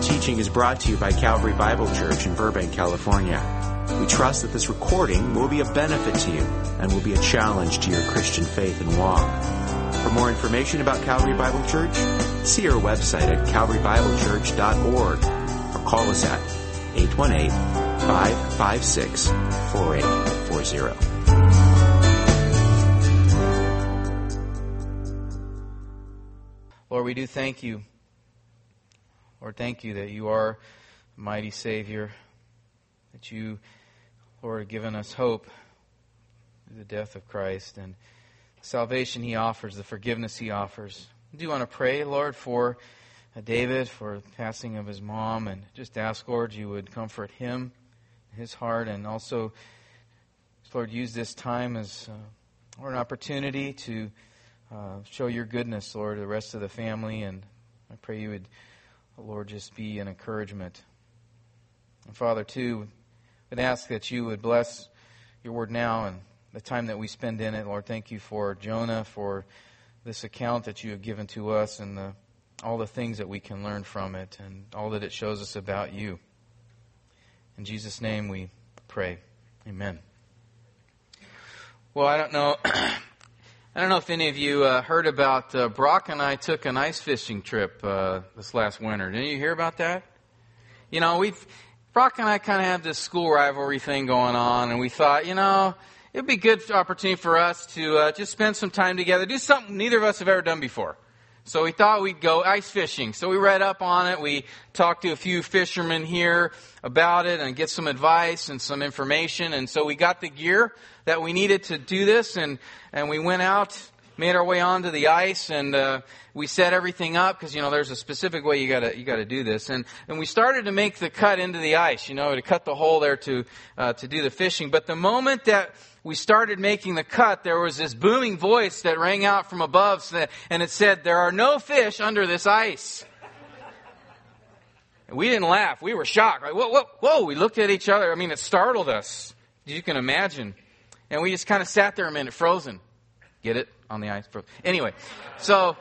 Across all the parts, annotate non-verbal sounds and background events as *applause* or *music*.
teaching is brought to you by Calvary Bible Church in Burbank, California. We trust that this recording will be a benefit to you and will be a challenge to your Christian faith and walk. For more information about Calvary Bible Church, see our website at calvarybiblechurch.org or call us at 818-556-4840. Lord, we do thank you. Lord, thank you that you are a mighty Savior, that you, Lord, have given us hope through the death of Christ and salvation he offers, the forgiveness he offers. I do want to pray, Lord, for uh, David, for passing of his mom, and just ask, Lord, you would comfort him, his heart, and also, Lord, use this time as uh, Lord, an opportunity to uh, show your goodness, Lord, to the rest of the family. And I pray you would, Lord, just be an encouragement. And Father, too, would ask that you would bless your word now and the time that we spend in it. Lord, thank you for Jonah, for this account that you have given to us and the, all the things that we can learn from it and all that it shows us about you. In Jesus' name we pray. Amen. Well, I don't know. *clears throat* I don't know if any of you uh, heard about uh, Brock and I took an ice fishing trip uh, this last winter. Didn't you hear about that? You know, we've Brock and I kind of have this school rivalry thing going on, and we thought, you know, it'd be a good opportunity for us to uh, just spend some time together, do something neither of us have ever done before. So we thought we'd go ice fishing. So we read up on it. We talked to a few fishermen here about it and get some advice and some information. And so we got the gear that we needed to do this and, and we went out, made our way onto the ice and, uh, we set everything up because, you know, there's a specific way you gotta, you gotta do this. And, and we started to make the cut into the ice, you know, to cut the hole there to, uh, to do the fishing. But the moment that we started making the cut, there was this booming voice that rang out from above and it said, there are no fish under this ice. And we didn't laugh. We were shocked. Like, whoa, whoa, whoa. We looked at each other. I mean, it startled us. You can imagine. And we just kind of sat there a minute, frozen. Get it? On the ice. Anyway, so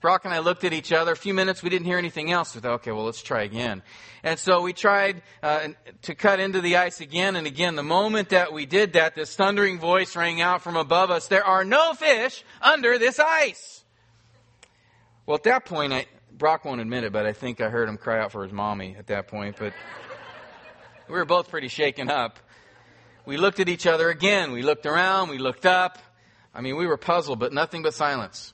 Brock and I looked at each other. A few minutes, we didn't hear anything else. We thought, okay, well, let's try again. And so we tried uh, to cut into the ice again and again. The moment that we did that, this thundering voice rang out from above us, there are no fish under this ice. Well, at that point, I, Brock won't admit it, but I think I heard him cry out for his mommy at that point. But we were both pretty shaken up. We looked at each other again. We looked around. We looked up. I mean, we were puzzled, but nothing but silence.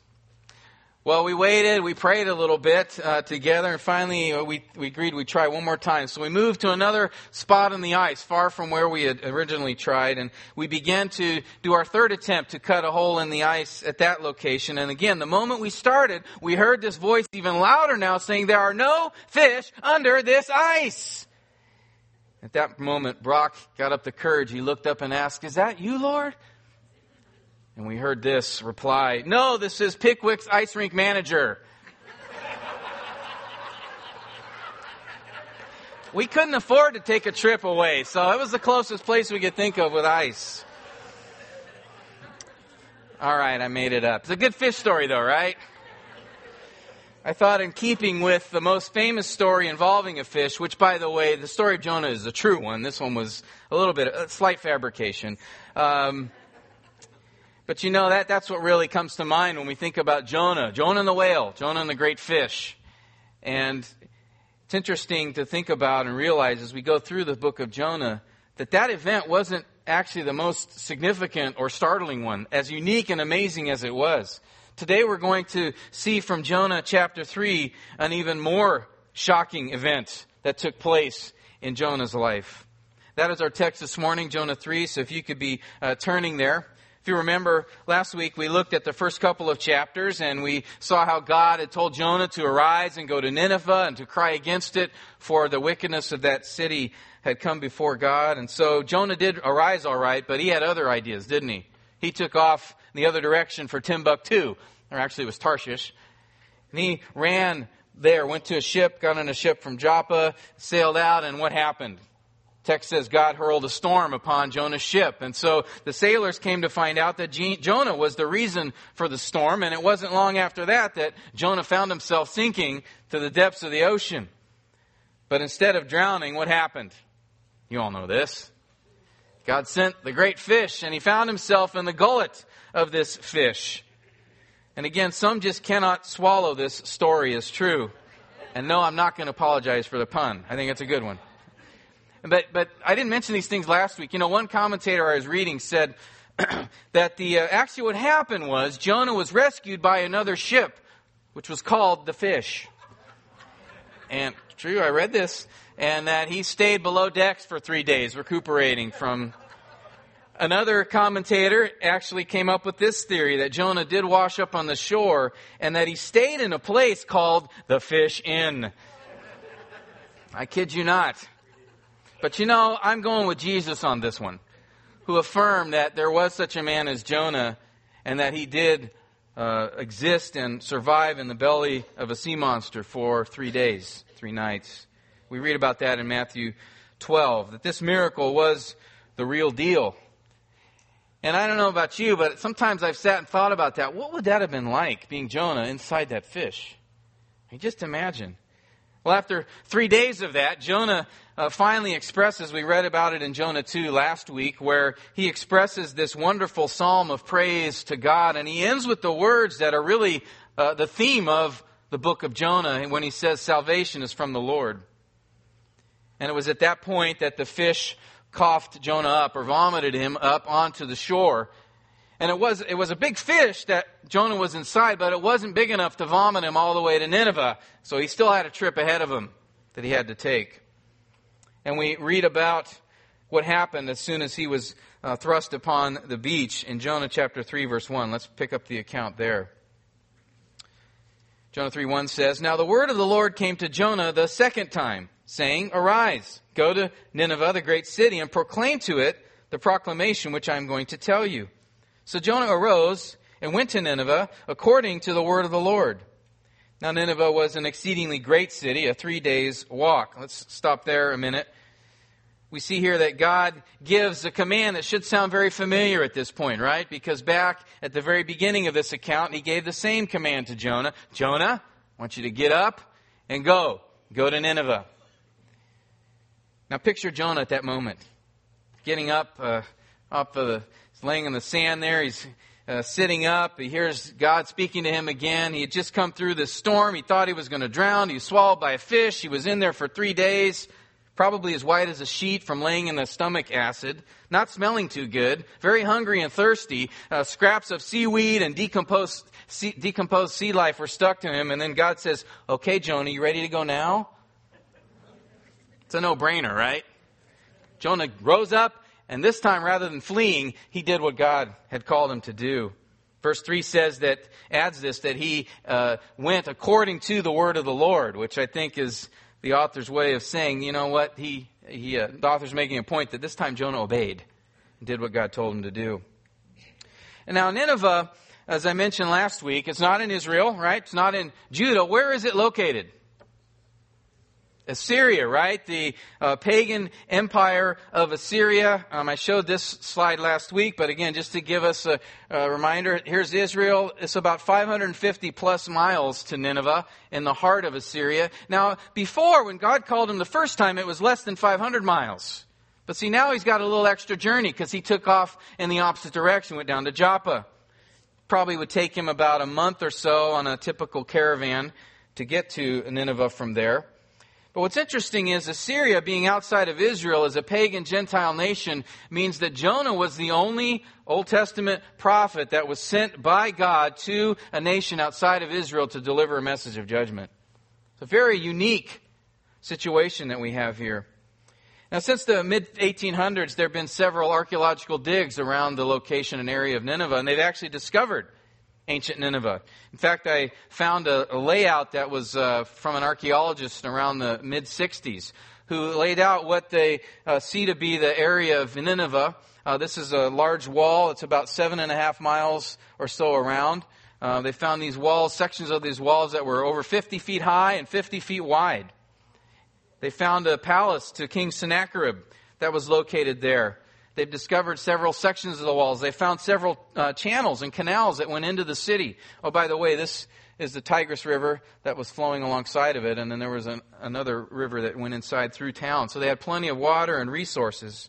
Well, we waited, we prayed a little bit uh, together, and finally uh, we, we agreed we'd try one more time. So we moved to another spot in the ice, far from where we had originally tried, and we began to do our third attempt to cut a hole in the ice at that location. And again, the moment we started, we heard this voice even louder now saying, There are no fish under this ice. At that moment, Brock got up the courage. He looked up and asked, Is that you, Lord? And we heard this reply, No, this is Pickwick's ice rink manager. we couldn't afford to take a trip away, so it was the closest place we could think of with ice. All right, I made it up. It's a good fish story, though, right? I thought, in keeping with the most famous story involving a fish, which, by the way, the story of Jonah is a true one. This one was a little bit, a slight fabrication. Um, but you know, that, that's what really comes to mind when we think about Jonah. Jonah and the whale, Jonah and the great fish. And it's interesting to think about and realize as we go through the book of Jonah that that event wasn't actually the most significant or startling one, as unique and amazing as it was. Today we're going to see from Jonah chapter 3 an even more shocking event that took place in Jonah's life. That is our text this morning, Jonah 3. So if you could be uh, turning there. If you remember, last week we looked at the first couple of chapters and we saw how God had told Jonah to arise and go to Nineveh and to cry against it for the wickedness of that city had come before God. And so Jonah did arise all right, but he had other ideas, didn't he? He took off in the other direction for Timbuktu, or actually it was Tarshish. And he ran there, went to a ship, got on a ship from Joppa, sailed out, and what happened? Text says God hurled a storm upon Jonah's ship. And so the sailors came to find out that Jonah was the reason for the storm. And it wasn't long after that that Jonah found himself sinking to the depths of the ocean. But instead of drowning, what happened? You all know this. God sent the great fish and he found himself in the gullet of this fish. And again, some just cannot swallow this story as true. And no, I'm not going to apologize for the pun. I think it's a good one. But, but I didn't mention these things last week. You know, one commentator I was reading said *clears throat* that the, uh, actually what happened was Jonah was rescued by another ship, which was called the fish. And true, I read this, and that he stayed below decks for three days, recuperating from. Another commentator actually came up with this theory that Jonah did wash up on the shore and that he stayed in a place called the Fish Inn. I kid you not. But you know, I'm going with Jesus on this one, who affirmed that there was such a man as Jonah and that he did uh, exist and survive in the belly of a sea monster for three days, three nights. We read about that in Matthew 12, that this miracle was the real deal. And I don't know about you, but sometimes I've sat and thought about that. What would that have been like, being Jonah inside that fish? I mean, just imagine. Well, after three days of that, Jonah uh, finally expresses, we read about it in Jonah 2 last week, where he expresses this wonderful psalm of praise to God, and he ends with the words that are really uh, the theme of the book of Jonah when he says, Salvation is from the Lord. And it was at that point that the fish coughed Jonah up or vomited him up onto the shore. And it was, it was a big fish that Jonah was inside, but it wasn't big enough to vomit him all the way to Nineveh. So he still had a trip ahead of him that he had to take. And we read about what happened as soon as he was uh, thrust upon the beach in Jonah chapter 3, verse 1. Let's pick up the account there. Jonah 3 1 says, Now the word of the Lord came to Jonah the second time, saying, Arise, go to Nineveh, the great city, and proclaim to it the proclamation which I am going to tell you. So Jonah arose and went to Nineveh according to the word of the Lord. Now, Nineveh was an exceedingly great city, a three days walk. Let's stop there a minute. We see here that God gives a command that should sound very familiar at this point, right? Because back at the very beginning of this account, he gave the same command to Jonah Jonah, I want you to get up and go. Go to Nineveh. Now, picture Jonah at that moment, getting up uh, the He's laying in the sand there. He's uh, sitting up. He hears God speaking to him again. He had just come through this storm. He thought he was going to drown. He was swallowed by a fish. He was in there for three days, probably as white as a sheet from laying in the stomach acid, not smelling too good, very hungry and thirsty. Uh, scraps of seaweed and decomposed, sea, decomposed sea life were stuck to him. And then God says, Okay, Jonah, you ready to go now? It's a no brainer, right? Jonah rose up and this time, rather than fleeing, he did what God had called him to do. Verse 3 says that, adds this, that he uh, went according to the word of the Lord, which I think is the author's way of saying, you know what, he, he uh, the author's making a point that this time Jonah obeyed and did what God told him to do. And now Nineveh, as I mentioned last week, it's not in Israel, right? It's not in Judah. Where is it located? Assyria, right? The uh, pagan empire of Assyria. Um, I showed this slide last week, but again, just to give us a, a, reminder, here's Israel. It's about 550 plus miles to Nineveh in the heart of Assyria. Now, before, when God called him the first time, it was less than 500 miles. But see, now he's got a little extra journey because he took off in the opposite direction, went down to Joppa. Probably would take him about a month or so on a typical caravan to get to Nineveh from there. But what's interesting is Assyria being outside of Israel as a pagan Gentile nation means that Jonah was the only Old Testament prophet that was sent by God to a nation outside of Israel to deliver a message of judgment. It's a very unique situation that we have here. Now, since the mid 1800s, there have been several archaeological digs around the location and area of Nineveh, and they've actually discovered ancient Nineveh. In fact, I found a, a layout that was uh, from an archaeologist around the mid 60s who laid out what they uh, see to be the area of Nineveh. Uh, this is a large wall. It's about seven and a half miles or so around. Uh, they found these walls, sections of these walls that were over 50 feet high and 50 feet wide. They found a palace to King Sennacherib that was located there. They've discovered several sections of the walls. They found several uh, channels and canals that went into the city. Oh, by the way, this is the Tigris River that was flowing alongside of it, and then there was an, another river that went inside through town. So they had plenty of water and resources.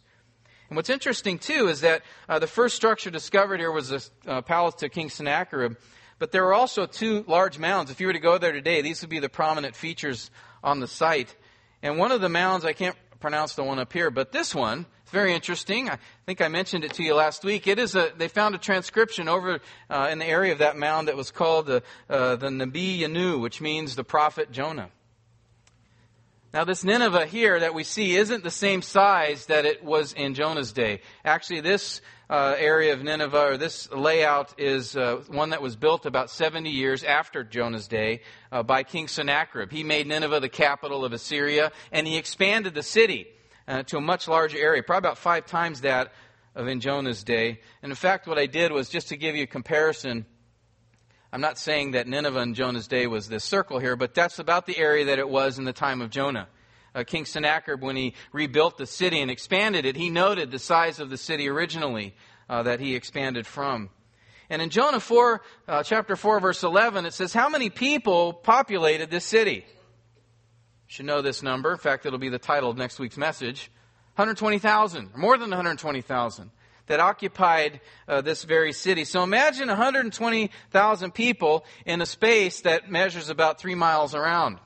And what's interesting, too, is that uh, the first structure discovered here was the uh, palace to King Sennacherib, but there were also two large mounds. If you were to go there today, these would be the prominent features on the site. And one of the mounds, I can't pronounce the one up here, but this one, it's very interesting. I think I mentioned it to you last week. It is a, they found a transcription over uh, in the area of that mound that was called the, uh, the Nabi Yanu, which means the prophet Jonah. Now, this Nineveh here that we see isn't the same size that it was in Jonah's day. Actually, this uh, area of Nineveh, or this layout, is uh, one that was built about 70 years after Jonah's day uh, by King Sennacherib. He made Nineveh the capital of Assyria, and he expanded the city uh, to a much larger area, probably about five times that of in Jonah's day. And in fact, what I did was just to give you a comparison. I'm not saying that Nineveh in Jonah's day was this circle here, but that's about the area that it was in the time of Jonah. Uh, King Sennacherib, when he rebuilt the city and expanded it, he noted the size of the city originally uh, that he expanded from. And in Jonah 4, uh, chapter 4, verse 11, it says, How many people populated this city? Should know this number. In fact, it'll be the title of next week's message. 120,000, more than 120,000 that occupied uh, this very city. So imagine 120,000 people in a space that measures about three miles around.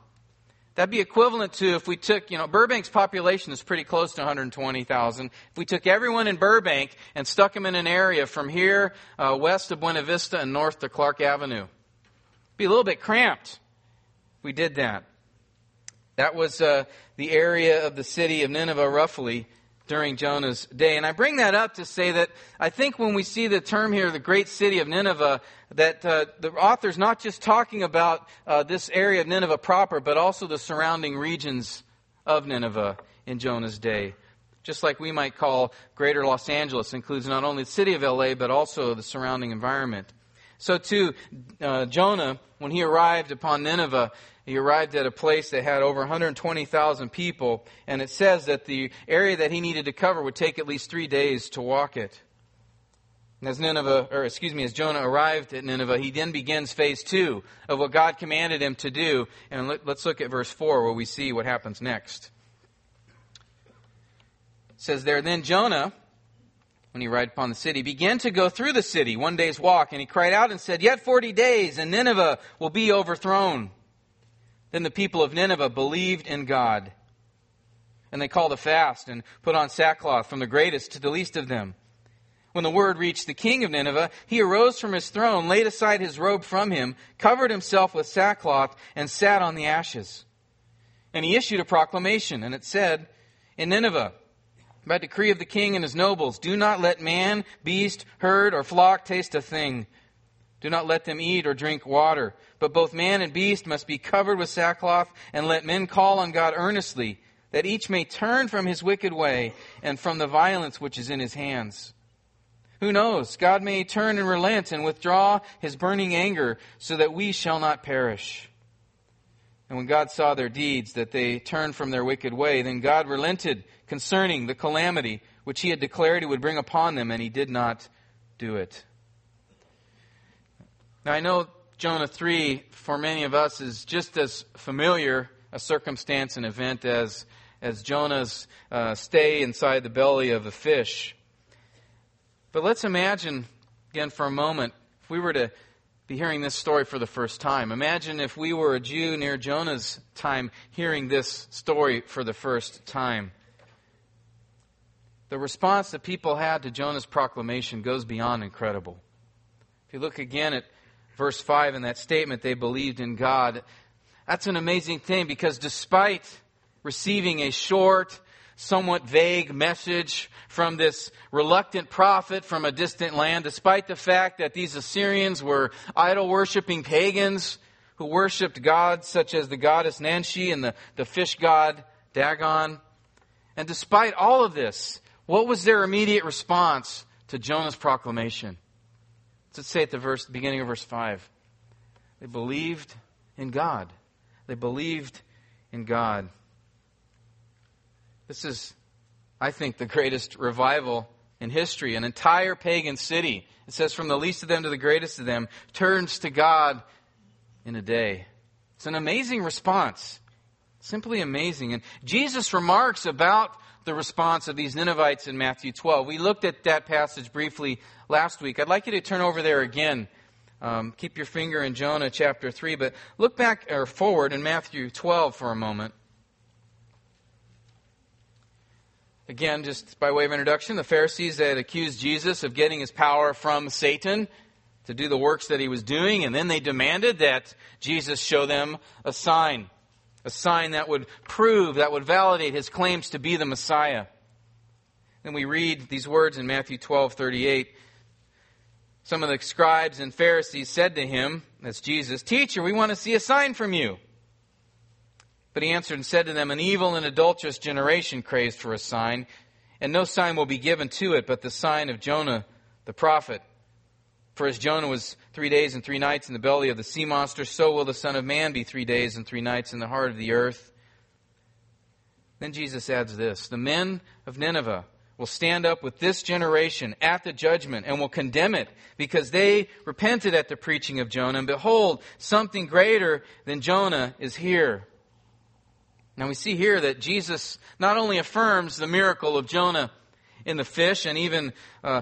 That'd be equivalent to if we took, you know, Burbank's population is pretty close to 120,000. If we took everyone in Burbank and stuck them in an area from here uh, west of Buena Vista and north to Clark Avenue, It'd be a little bit cramped. We did that. That was uh, the area of the city of Nineveh, roughly, during Jonah's day. And I bring that up to say that I think when we see the term here, the great city of Nineveh, that uh, the author's not just talking about uh, this area of Nineveh proper, but also the surrounding regions of Nineveh in Jonah's day. Just like we might call greater Los Angeles includes not only the city of LA, but also the surrounding environment. So too, uh, Jonah, when he arrived upon Nineveh, he arrived at a place that had over 120,000 people, and it says that the area that he needed to cover would take at least three days to walk it. And as Nineveh, or excuse me, as Jonah arrived at Nineveh, he then begins phase two of what God commanded him to do. And let, us look at verse four where we see what happens next. It says there, then Jonah, when he arrived upon the city, began to go through the city one day's walk, and he cried out and said, Yet forty days, and Nineveh will be overthrown. Then the people of Nineveh believed in God. And they called a fast and put on sackcloth from the greatest to the least of them. When the word reached the king of Nineveh, he arose from his throne, laid aside his robe from him, covered himself with sackcloth, and sat on the ashes. And he issued a proclamation, and it said, In Nineveh, by decree of the king and his nobles, do not let man, beast, herd, or flock taste a thing. Do not let them eat or drink water but both man and beast must be covered with sackcloth, and let men call on God earnestly, that each may turn from his wicked way and from the violence which is in his hands. Who knows? God may turn and relent and withdraw his burning anger, so that we shall not perish. And when God saw their deeds, that they turned from their wicked way, then God relented concerning the calamity which he had declared he would bring upon them, and he did not do it. Now I know Jonah 3, for many of us, is just as familiar a circumstance and event as, as Jonah's uh, stay inside the belly of a fish. But let's imagine, again, for a moment, if we were to be hearing this story for the first time. Imagine if we were a Jew near Jonah's time hearing this story for the first time. The response that people had to Jonah's proclamation goes beyond incredible. If you look again at verse 5 in that statement, they believed in God. That's an amazing thing because despite receiving a short, somewhat vague message from this reluctant prophet from a distant land, despite the fact that these Assyrians were idol worshiping pagans who worshiped gods such as the goddess Nanshe and the, the fish god Dagon. And despite all of this, what was their immediate response to Jonah's proclamation? Let's say at the verse, beginning of verse 5. They believed in God. They believed in God. This is I think, the greatest revival in history. An entire pagan city, it says from the least of them to the greatest of them, turns to God in a day. It's an amazing response. Simply amazing. And Jesus remarks about the response of these Ninevites in Matthew 12. We looked at that passage briefly last week. I'd like you to turn over there again. Um, keep your finger in Jonah chapter 3, but look back or forward in Matthew 12 for a moment. Again, just by way of introduction, the Pharisees had accused Jesus of getting his power from Satan to do the works that he was doing, and then they demanded that Jesus show them a sign a sign that would prove, that would validate his claims to be the Messiah. Then we read these words in Matthew 12 38. Some of the scribes and Pharisees said to him, that's Jesus, Teacher, we want to see a sign from you. But he answered and said to them, An evil and adulterous generation craves for a sign, and no sign will be given to it but the sign of Jonah the prophet. For as Jonah was three days and three nights in the belly of the sea monster, so will the Son of Man be three days and three nights in the heart of the earth. Then Jesus adds this The men of Nineveh will stand up with this generation at the judgment and will condemn it because they repented at the preaching of Jonah. And behold, something greater than Jonah is here. Now we see here that Jesus not only affirms the miracle of Jonah in the fish and even uh,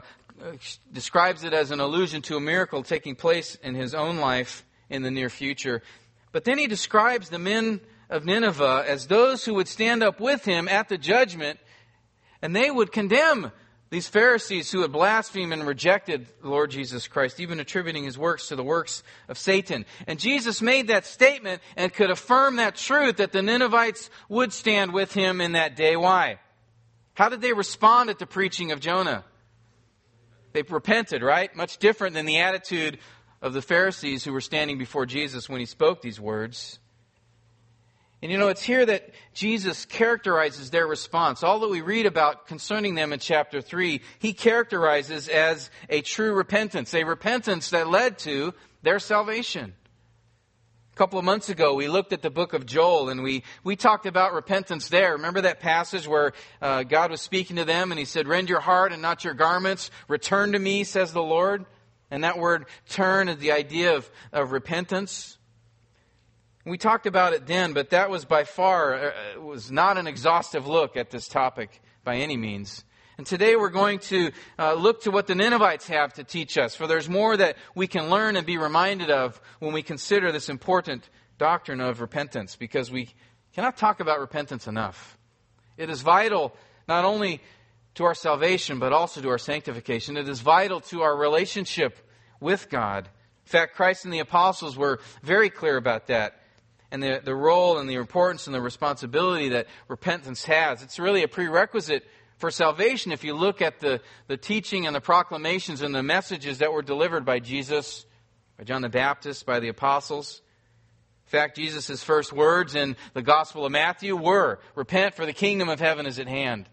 describes it as an allusion to a miracle taking place in his own life in the near future. But then he describes the men of Nineveh as those who would stand up with him at the judgment, and they would condemn these Pharisees who had blasphemed and rejected the Lord Jesus Christ, even attributing his works to the works of Satan. And Jesus made that statement and could affirm that truth that the Ninevites would stand with him in that day. Why? How did they respond at the preaching of Jonah? They repented, right? Much different than the attitude of the Pharisees who were standing before Jesus when he spoke these words. And you know, it's here that Jesus characterizes their response. All that we read about concerning them in chapter 3, he characterizes as a true repentance, a repentance that led to their salvation couple of months ago, we looked at the book of Joel and we, we talked about repentance there. Remember that passage where uh, God was speaking to them and he said, Rend your heart and not your garments. Return to me, says the Lord. And that word turn is the idea of, of repentance. We talked about it then, but that was by far uh, was not an exhaustive look at this topic by any means. And today we're going to uh, look to what the Ninevites have to teach us, for there's more that we can learn and be reminded of when we consider this important doctrine of repentance, because we cannot talk about repentance enough. It is vital not only to our salvation, but also to our sanctification. It is vital to our relationship with God. In fact, Christ and the apostles were very clear about that and the, the role and the importance and the responsibility that repentance has. It's really a prerequisite for salvation if you look at the, the teaching and the proclamations and the messages that were delivered by Jesus, by John the Baptist, by the apostles. In fact, Jesus' first words in the Gospel of Matthew were, Repent, for the kingdom of heaven is at hand.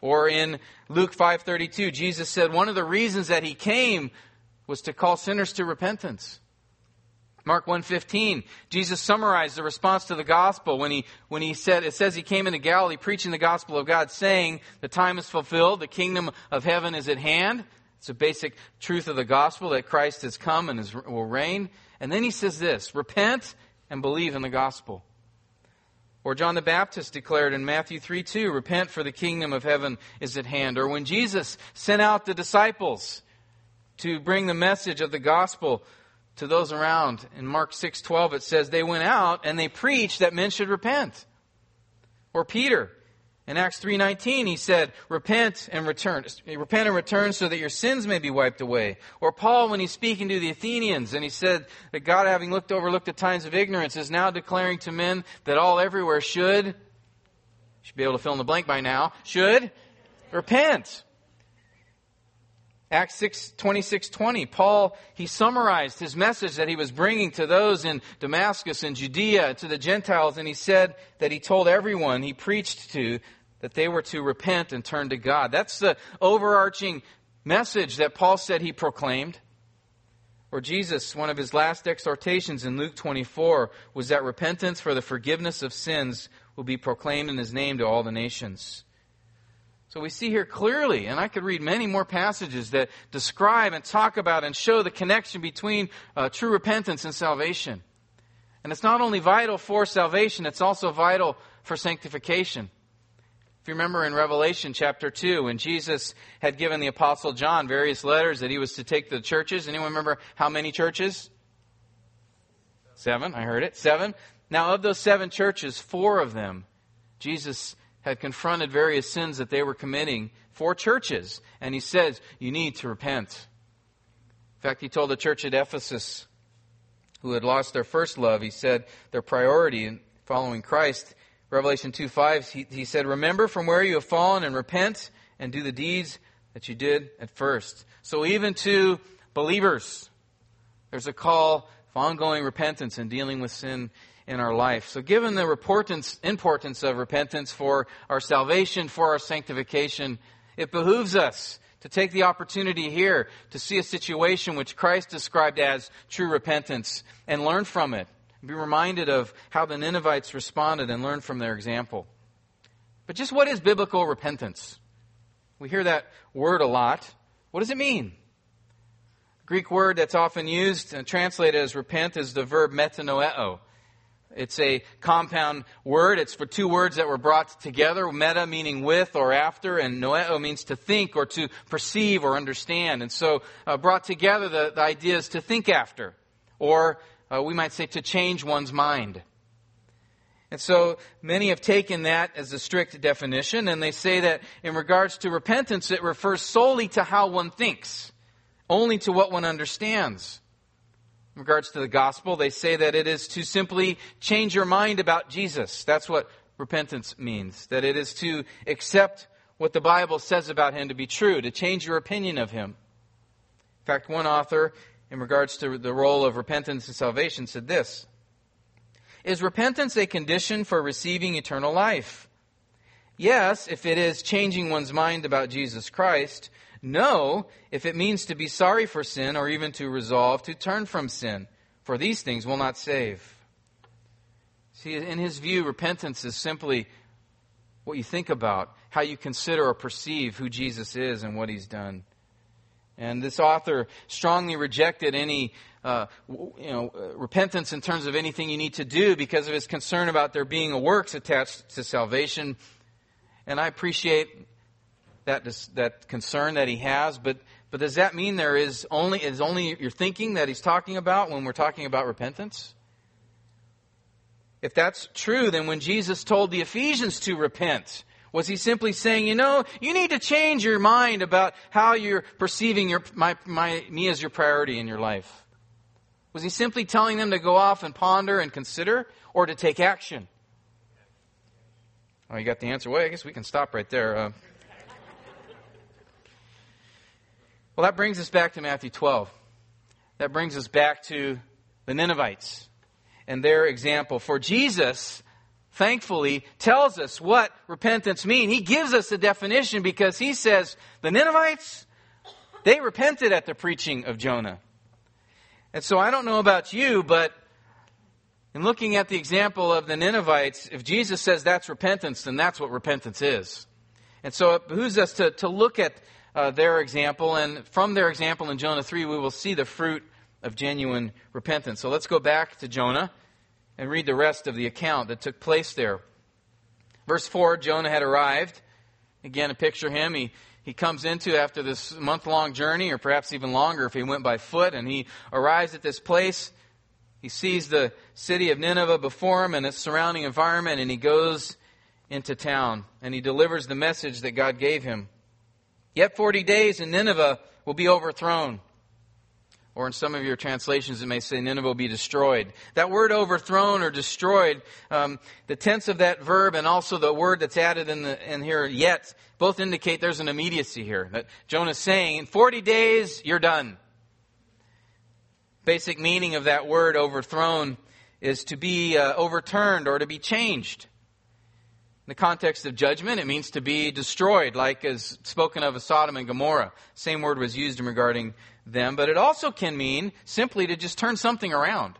Or in Luke 5.32, Jesus said one of the reasons that he came was to call sinners to repentance. Mark 1:15, Jesus summarized the response to the gospel when he when he said it says he came into Galilee preaching the gospel of God saying, "The time is fulfilled, the kingdom of heaven is at hand." It's a basic truth of the gospel that Christ has come and is, will reign. And then he says this, "Repent and believe in the gospel." Or John the Baptist declared in Matthew 3 2, Repent for the kingdom of heaven is at hand. Or when Jesus sent out the disciples to bring the message of the gospel to those around. In Mark 6:12 it says they went out and they preached that men should repent. Or Peter in Acts 3:19 he said, "Repent and return. Repent and return so that your sins may be wiped away." Or Paul when he's speaking to the Athenians and he said that God having looked overlooked the times of ignorance is now declaring to men that all everywhere should should be able to fill in the blank by now, should repent. Acts 6, 26, 20, Paul, he summarized his message that he was bringing to those in Damascus and Judea, to the Gentiles, and he said that he told everyone he preached to that they were to repent and turn to God. That's the overarching message that Paul said he proclaimed. Or Jesus, one of his last exhortations in Luke 24 was that repentance for the forgiveness of sins will be proclaimed in his name to all the nations. So we see here clearly, and I could read many more passages that describe and talk about and show the connection between uh, true repentance and salvation. And it's not only vital for salvation, it's also vital for sanctification. If you remember in Revelation chapter 2, when Jesus had given the Apostle John various letters that he was to take to the churches, anyone remember how many churches? Seven, I heard it. Seven. Now, of those seven churches, four of them, Jesus had confronted various sins that they were committing for churches. And he says, You need to repent. In fact, he told the church at Ephesus, who had lost their first love, he said their priority in following Christ, Revelation 2 5, he, he said, Remember from where you have fallen and repent and do the deeds that you did at first. So even to believers, there's a call for ongoing repentance and dealing with sin in our life. So, given the importance, of repentance for our salvation, for our sanctification, it behooves us to take the opportunity here to see a situation which Christ described as true repentance and learn from it. Be reminded of how the Ninevites responded and learn from their example. But just what is biblical repentance? We hear that word a lot. What does it mean? The Greek word that's often used and translated as repent is the verb metanoeo. It's a compound word. It's for two words that were brought together. Meta meaning with or after, and noeo means to think or to perceive or understand. And so, uh, brought together, the, the idea is to think after, or uh, we might say to change one's mind. And so many have taken that as a strict definition, and they say that in regards to repentance, it refers solely to how one thinks, only to what one understands. In regards to the gospel, they say that it is to simply change your mind about Jesus. That's what repentance means. That it is to accept what the Bible says about him to be true, to change your opinion of him. In fact, one author, in regards to the role of repentance and salvation, said this Is repentance a condition for receiving eternal life? Yes, if it is changing one's mind about Jesus Christ, no, if it means to be sorry for sin or even to resolve to turn from sin, for these things will not save. See, in his view, repentance is simply what you think about, how you consider or perceive who Jesus is and what he's done. And this author strongly rejected any, uh, you know, repentance in terms of anything you need to do because of his concern about there being a works attached to salvation. And I appreciate that, that concern that he has, but, but does that mean there is only, is only your thinking that he's talking about when we're talking about repentance? If that's true, then when Jesus told the Ephesians to repent, was he simply saying, you know, you need to change your mind about how you're perceiving your, my, my, me as your priority in your life? Was he simply telling them to go off and ponder and consider or to take action? Oh, you got the answer. Well, I guess we can stop right there. Uh, Well, that brings us back to Matthew 12. That brings us back to the Ninevites and their example. For Jesus, thankfully, tells us what repentance means. He gives us a definition because he says the Ninevites, they repented at the preaching of Jonah. And so I don't know about you, but in looking at the example of the Ninevites, if Jesus says that's repentance, then that's what repentance is. And so it behooves us to, to look at uh, their example. And from their example in Jonah 3, we will see the fruit of genuine repentance. So let's go back to Jonah and read the rest of the account that took place there. Verse 4 Jonah had arrived. Again, picture him. He, he comes into after this month long journey, or perhaps even longer if he went by foot, and he arrives at this place. He sees the city of Nineveh before him and its surrounding environment, and he goes into town and he delivers the message that God gave him. Yet 40 days and Nineveh will be overthrown. Or in some of your translations, it may say Nineveh will be destroyed. That word overthrown or destroyed, um, the tense of that verb and also the word that's added in, the, in here, yet, both indicate there's an immediacy here. That Jonah's saying, in 40 days, you're done. Basic meaning of that word overthrown is to be uh, overturned or to be changed the context of judgment, it means to be destroyed, like as spoken of as Sodom and Gomorrah. Same word was used in regarding them, but it also can mean simply to just turn something around.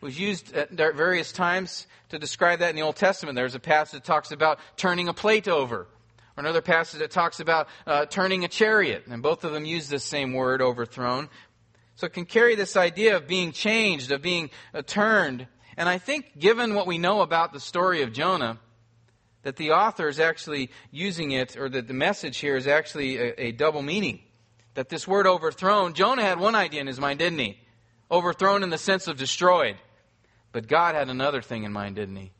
It was used at various times to describe that in the Old Testament. There's a passage that talks about turning a plate over, Or another passage that talks about uh, turning a chariot, and both of them use this same word, overthrown. So it can carry this idea of being changed, of being uh, turned. And I think, given what we know about the story of Jonah, that the author is actually using it, or that the message here is actually a, a double meaning. That this word overthrown, Jonah had one idea in his mind, didn't he? Overthrown in the sense of destroyed. But God had another thing in mind, didn't he?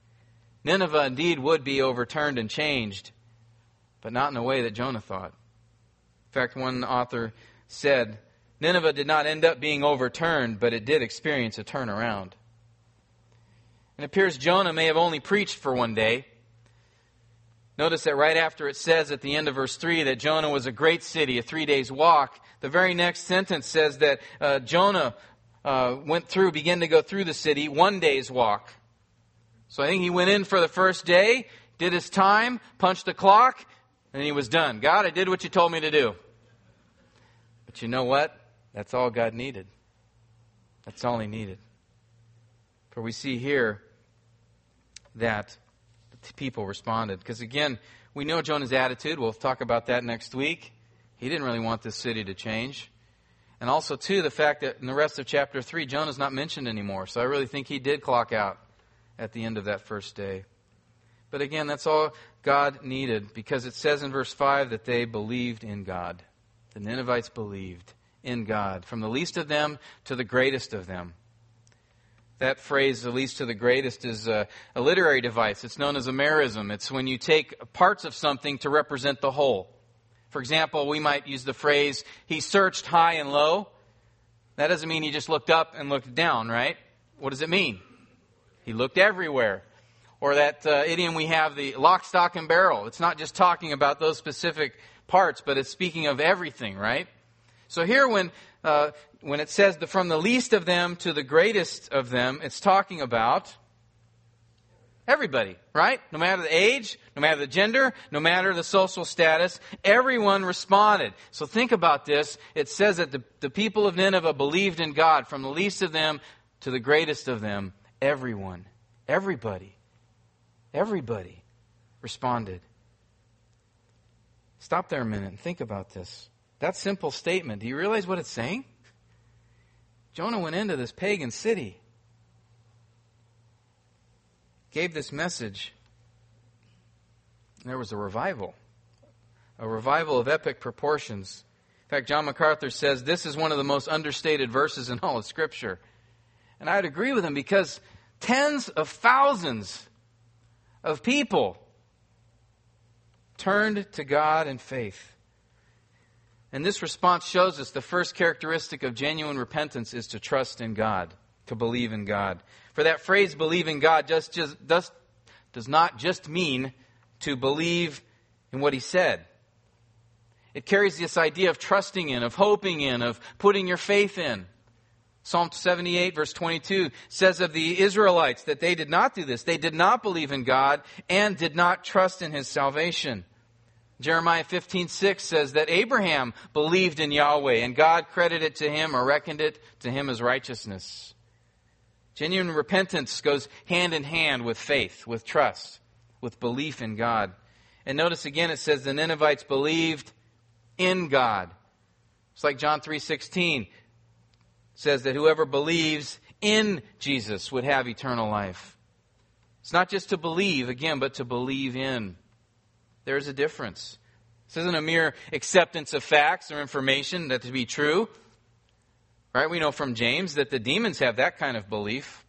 Nineveh indeed would be overturned and changed, but not in the way that Jonah thought. In fact, one author said, Nineveh did not end up being overturned, but it did experience a turnaround. It appears Jonah may have only preached for one day. Notice that right after it says at the end of verse 3 that Jonah was a great city, a three days walk, the very next sentence says that uh, Jonah uh, went through, began to go through the city, one day's walk. So I think he went in for the first day, did his time, punched the clock, and he was done. God, I did what you told me to do. But you know what? That's all God needed. That's all he needed. For we see here that people responded. Because again, we know Jonah's attitude. We'll talk about that next week. He didn't really want this city to change. And also, too, the fact that in the rest of chapter 3, Jonah's not mentioned anymore. So I really think he did clock out at the end of that first day. But again, that's all God needed because it says in verse 5 that they believed in God. The Ninevites believed in God, from the least of them to the greatest of them. That phrase, the least to the greatest, is a, a literary device. It's known as a merism. It's when you take parts of something to represent the whole. For example, we might use the phrase, he searched high and low. That doesn't mean he just looked up and looked down, right? What does it mean? He looked everywhere. Or that uh, idiom we have, the lock, stock, and barrel. It's not just talking about those specific parts, but it's speaking of everything, right? So here, when uh, when it says the, from the least of them to the greatest of them, it's talking about everybody, right? No matter the age, no matter the gender, no matter the social status, everyone responded. So think about this. It says that the, the people of Nineveh believed in God, from the least of them to the greatest of them. Everyone, everybody, everybody responded. Stop there a minute and think about this. That simple statement, do you realize what it's saying? Jonah went into this pagan city, gave this message, and there was a revival. A revival of epic proportions. In fact, John MacArthur says this is one of the most understated verses in all of Scripture. And I'd agree with him because tens of thousands of people turned to God in faith. And this response shows us the first characteristic of genuine repentance is to trust in God, to believe in God. For that phrase, believe in God, just, just does, does not just mean to believe in what He said. It carries this idea of trusting in, of hoping in, of putting your faith in. Psalm 78, verse 22 says of the Israelites that they did not do this. They did not believe in God and did not trust in His salvation. Jeremiah 15:6 says that Abraham believed in Yahweh and God credited it to him or reckoned it to him as righteousness. Genuine repentance goes hand in hand with faith, with trust, with belief in God. And notice again it says the Ninevites believed in God. It's like John 3:16 says that whoever believes in Jesus would have eternal life. It's not just to believe again, but to believe in. There's a difference. This isn't a mere acceptance of facts or information that to be true. Right? We know from James that the demons have that kind of belief.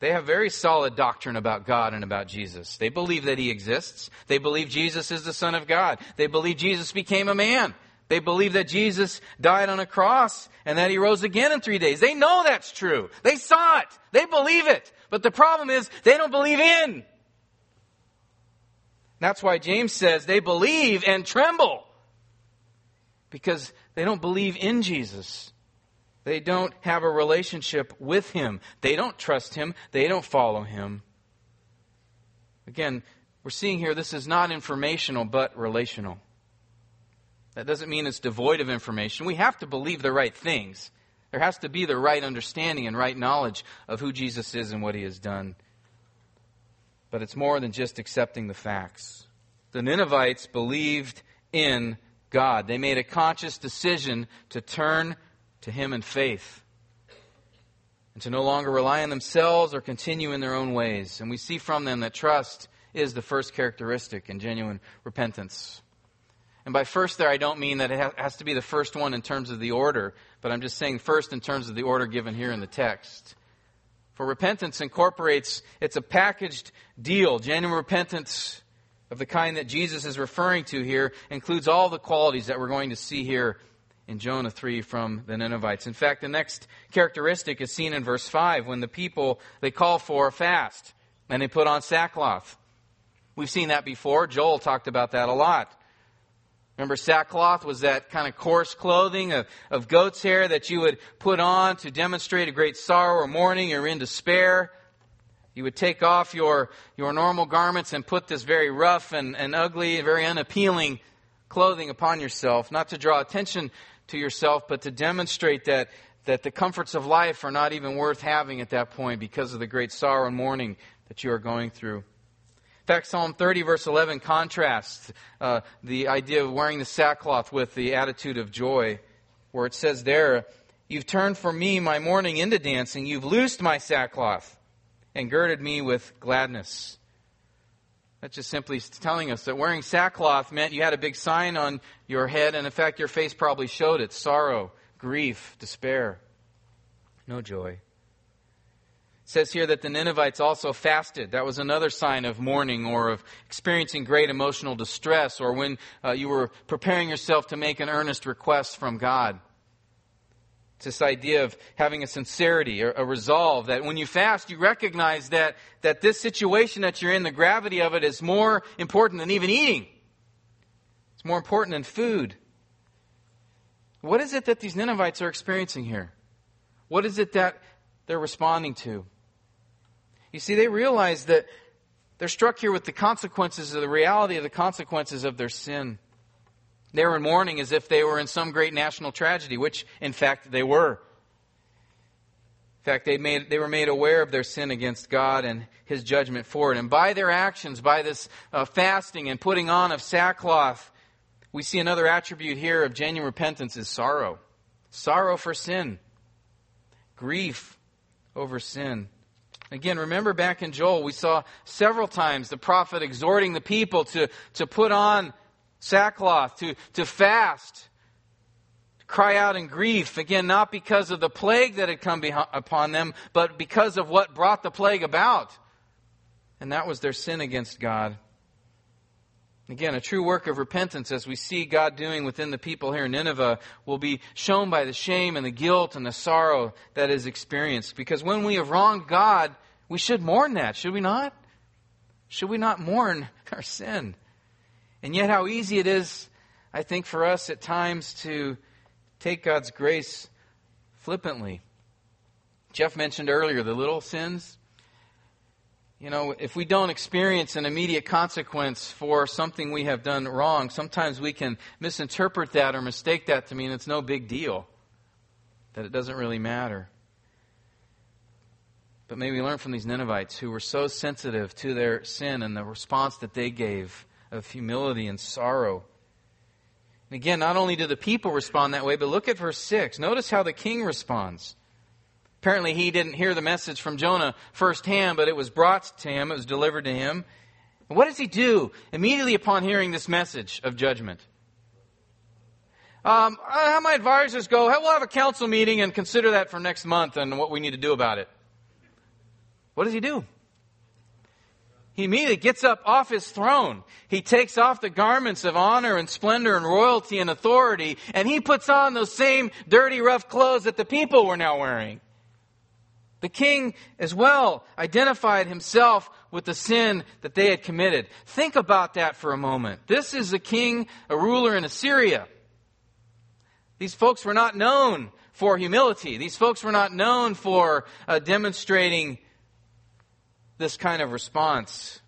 They have very solid doctrine about God and about Jesus. They believe that He exists. They believe Jesus is the Son of God. They believe Jesus became a man. They believe that Jesus died on a cross and that He rose again in three days. They know that's true. They saw it. They believe it. But the problem is they don't believe in that's why James says they believe and tremble because they don't believe in Jesus. They don't have a relationship with Him. They don't trust Him. They don't follow Him. Again, we're seeing here this is not informational but relational. That doesn't mean it's devoid of information. We have to believe the right things. There has to be the right understanding and right knowledge of who Jesus is and what He has done. But it's more than just accepting the facts. the Ninevites believed in God. They made a conscious decision to turn to Him in faith and to no longer rely on themselves or continue in their own ways. And we see from them that trust is the first characteristic in genuine repentance. And by first there, I don't mean that it has to be the first one in terms of the order, but I'm just saying first in terms of the order given here in the text. For repentance incorporates, it's a packaged deal. Genuine repentance of the kind that Jesus is referring to here includes all the qualities that we're going to see here in Jonah 3 from the Ninevites. In fact, the next characteristic is seen in verse 5 when the people, they call for a fast and they put on sackcloth. We've seen that before. Joel talked about that a lot. Remember, sackcloth was that kind of coarse clothing of, of goat's hair that you would put on to demonstrate a great sorrow or mourning or in despair. You would take off your, your normal garments and put this very rough and, and ugly, very unappealing clothing upon yourself, not to draw attention to yourself, but to demonstrate that, that the comforts of life are not even worth having at that point because of the great sorrow and mourning that you are going through. In fact, Psalm 30, verse 11, contrasts uh, the idea of wearing the sackcloth with the attitude of joy, where it says there, You've turned for me my mourning into dancing. You've loosed my sackcloth and girded me with gladness. That's just simply telling us that wearing sackcloth meant you had a big sign on your head, and in fact, your face probably showed it sorrow, grief, despair, no joy. It says here that the Ninevites also fasted. That was another sign of mourning or of experiencing great emotional distress, or when uh, you were preparing yourself to make an earnest request from God. It's this idea of having a sincerity, a, a resolve that when you fast, you recognize that, that this situation that you're in, the gravity of it is more important than even eating. It's more important than food. What is it that these Ninevites are experiencing here? What is it that they're responding to? You see, they realize that they're struck here with the consequences of the reality of the consequences of their sin. They were in mourning as if they were in some great national tragedy, which in fact they were. In fact, they, made, they were made aware of their sin against God and His judgment for it. And by their actions, by this uh, fasting and putting on of sackcloth, we see another attribute here of genuine repentance is sorrow. Sorrow for sin. Grief over sin. Again, remember back in Joel, we saw several times the prophet exhorting the people to, to put on sackcloth, to, to fast, to cry out in grief. Again, not because of the plague that had come upon them, but because of what brought the plague about. And that was their sin against God. Again, a true work of repentance, as we see God doing within the people here in Nineveh, will be shown by the shame and the guilt and the sorrow that is experienced. Because when we have wronged God, we should mourn that, should we not? Should we not mourn *laughs* our sin? And yet, how easy it is, I think, for us at times to take God's grace flippantly. Jeff mentioned earlier the little sins. You know, if we don't experience an immediate consequence for something we have done wrong, sometimes we can misinterpret that or mistake that to mean it's no big deal, that it doesn't really matter. But may we learn from these Ninevites who were so sensitive to their sin and the response that they gave of humility and sorrow. And again, not only do the people respond that way, but look at verse 6. Notice how the king responds. Apparently, he didn't hear the message from Jonah firsthand, but it was brought to him, it was delivered to him. And what does he do immediately upon hearing this message of judgment? Um, how my advisors go, we'll have a council meeting and consider that for next month and what we need to do about it. What does he do? He immediately gets up off his throne. He takes off the garments of honor and splendor and royalty and authority, and he puts on those same dirty, rough clothes that the people were now wearing. The king as well identified himself with the sin that they had committed. Think about that for a moment. This is a king, a ruler in Assyria. These folks were not known for humility. These folks were not known for uh, demonstrating this kind of response.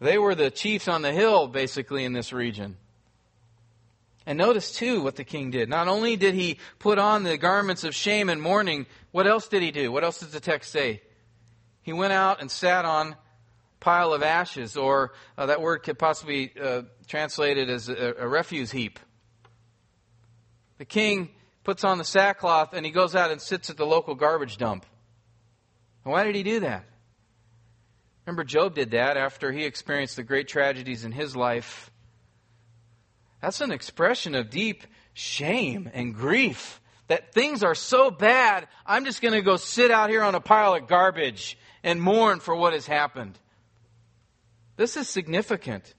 They were the chiefs on the hill, basically, in this region. And notice, too, what the king did. Not only did he put on the garments of shame and mourning, what else did he do? What else does the text say? He went out and sat on pile of ashes, or uh, that word could possibly be uh, translated as a, a refuse heap. The king puts on the sackcloth and he goes out and sits at the local garbage dump. Why did he do that? Remember, Job did that after he experienced the great tragedies in his life. That's an expression of deep shame and grief that things are so bad, I'm just going to go sit out here on a pile of garbage and mourn for what has happened. This is significant.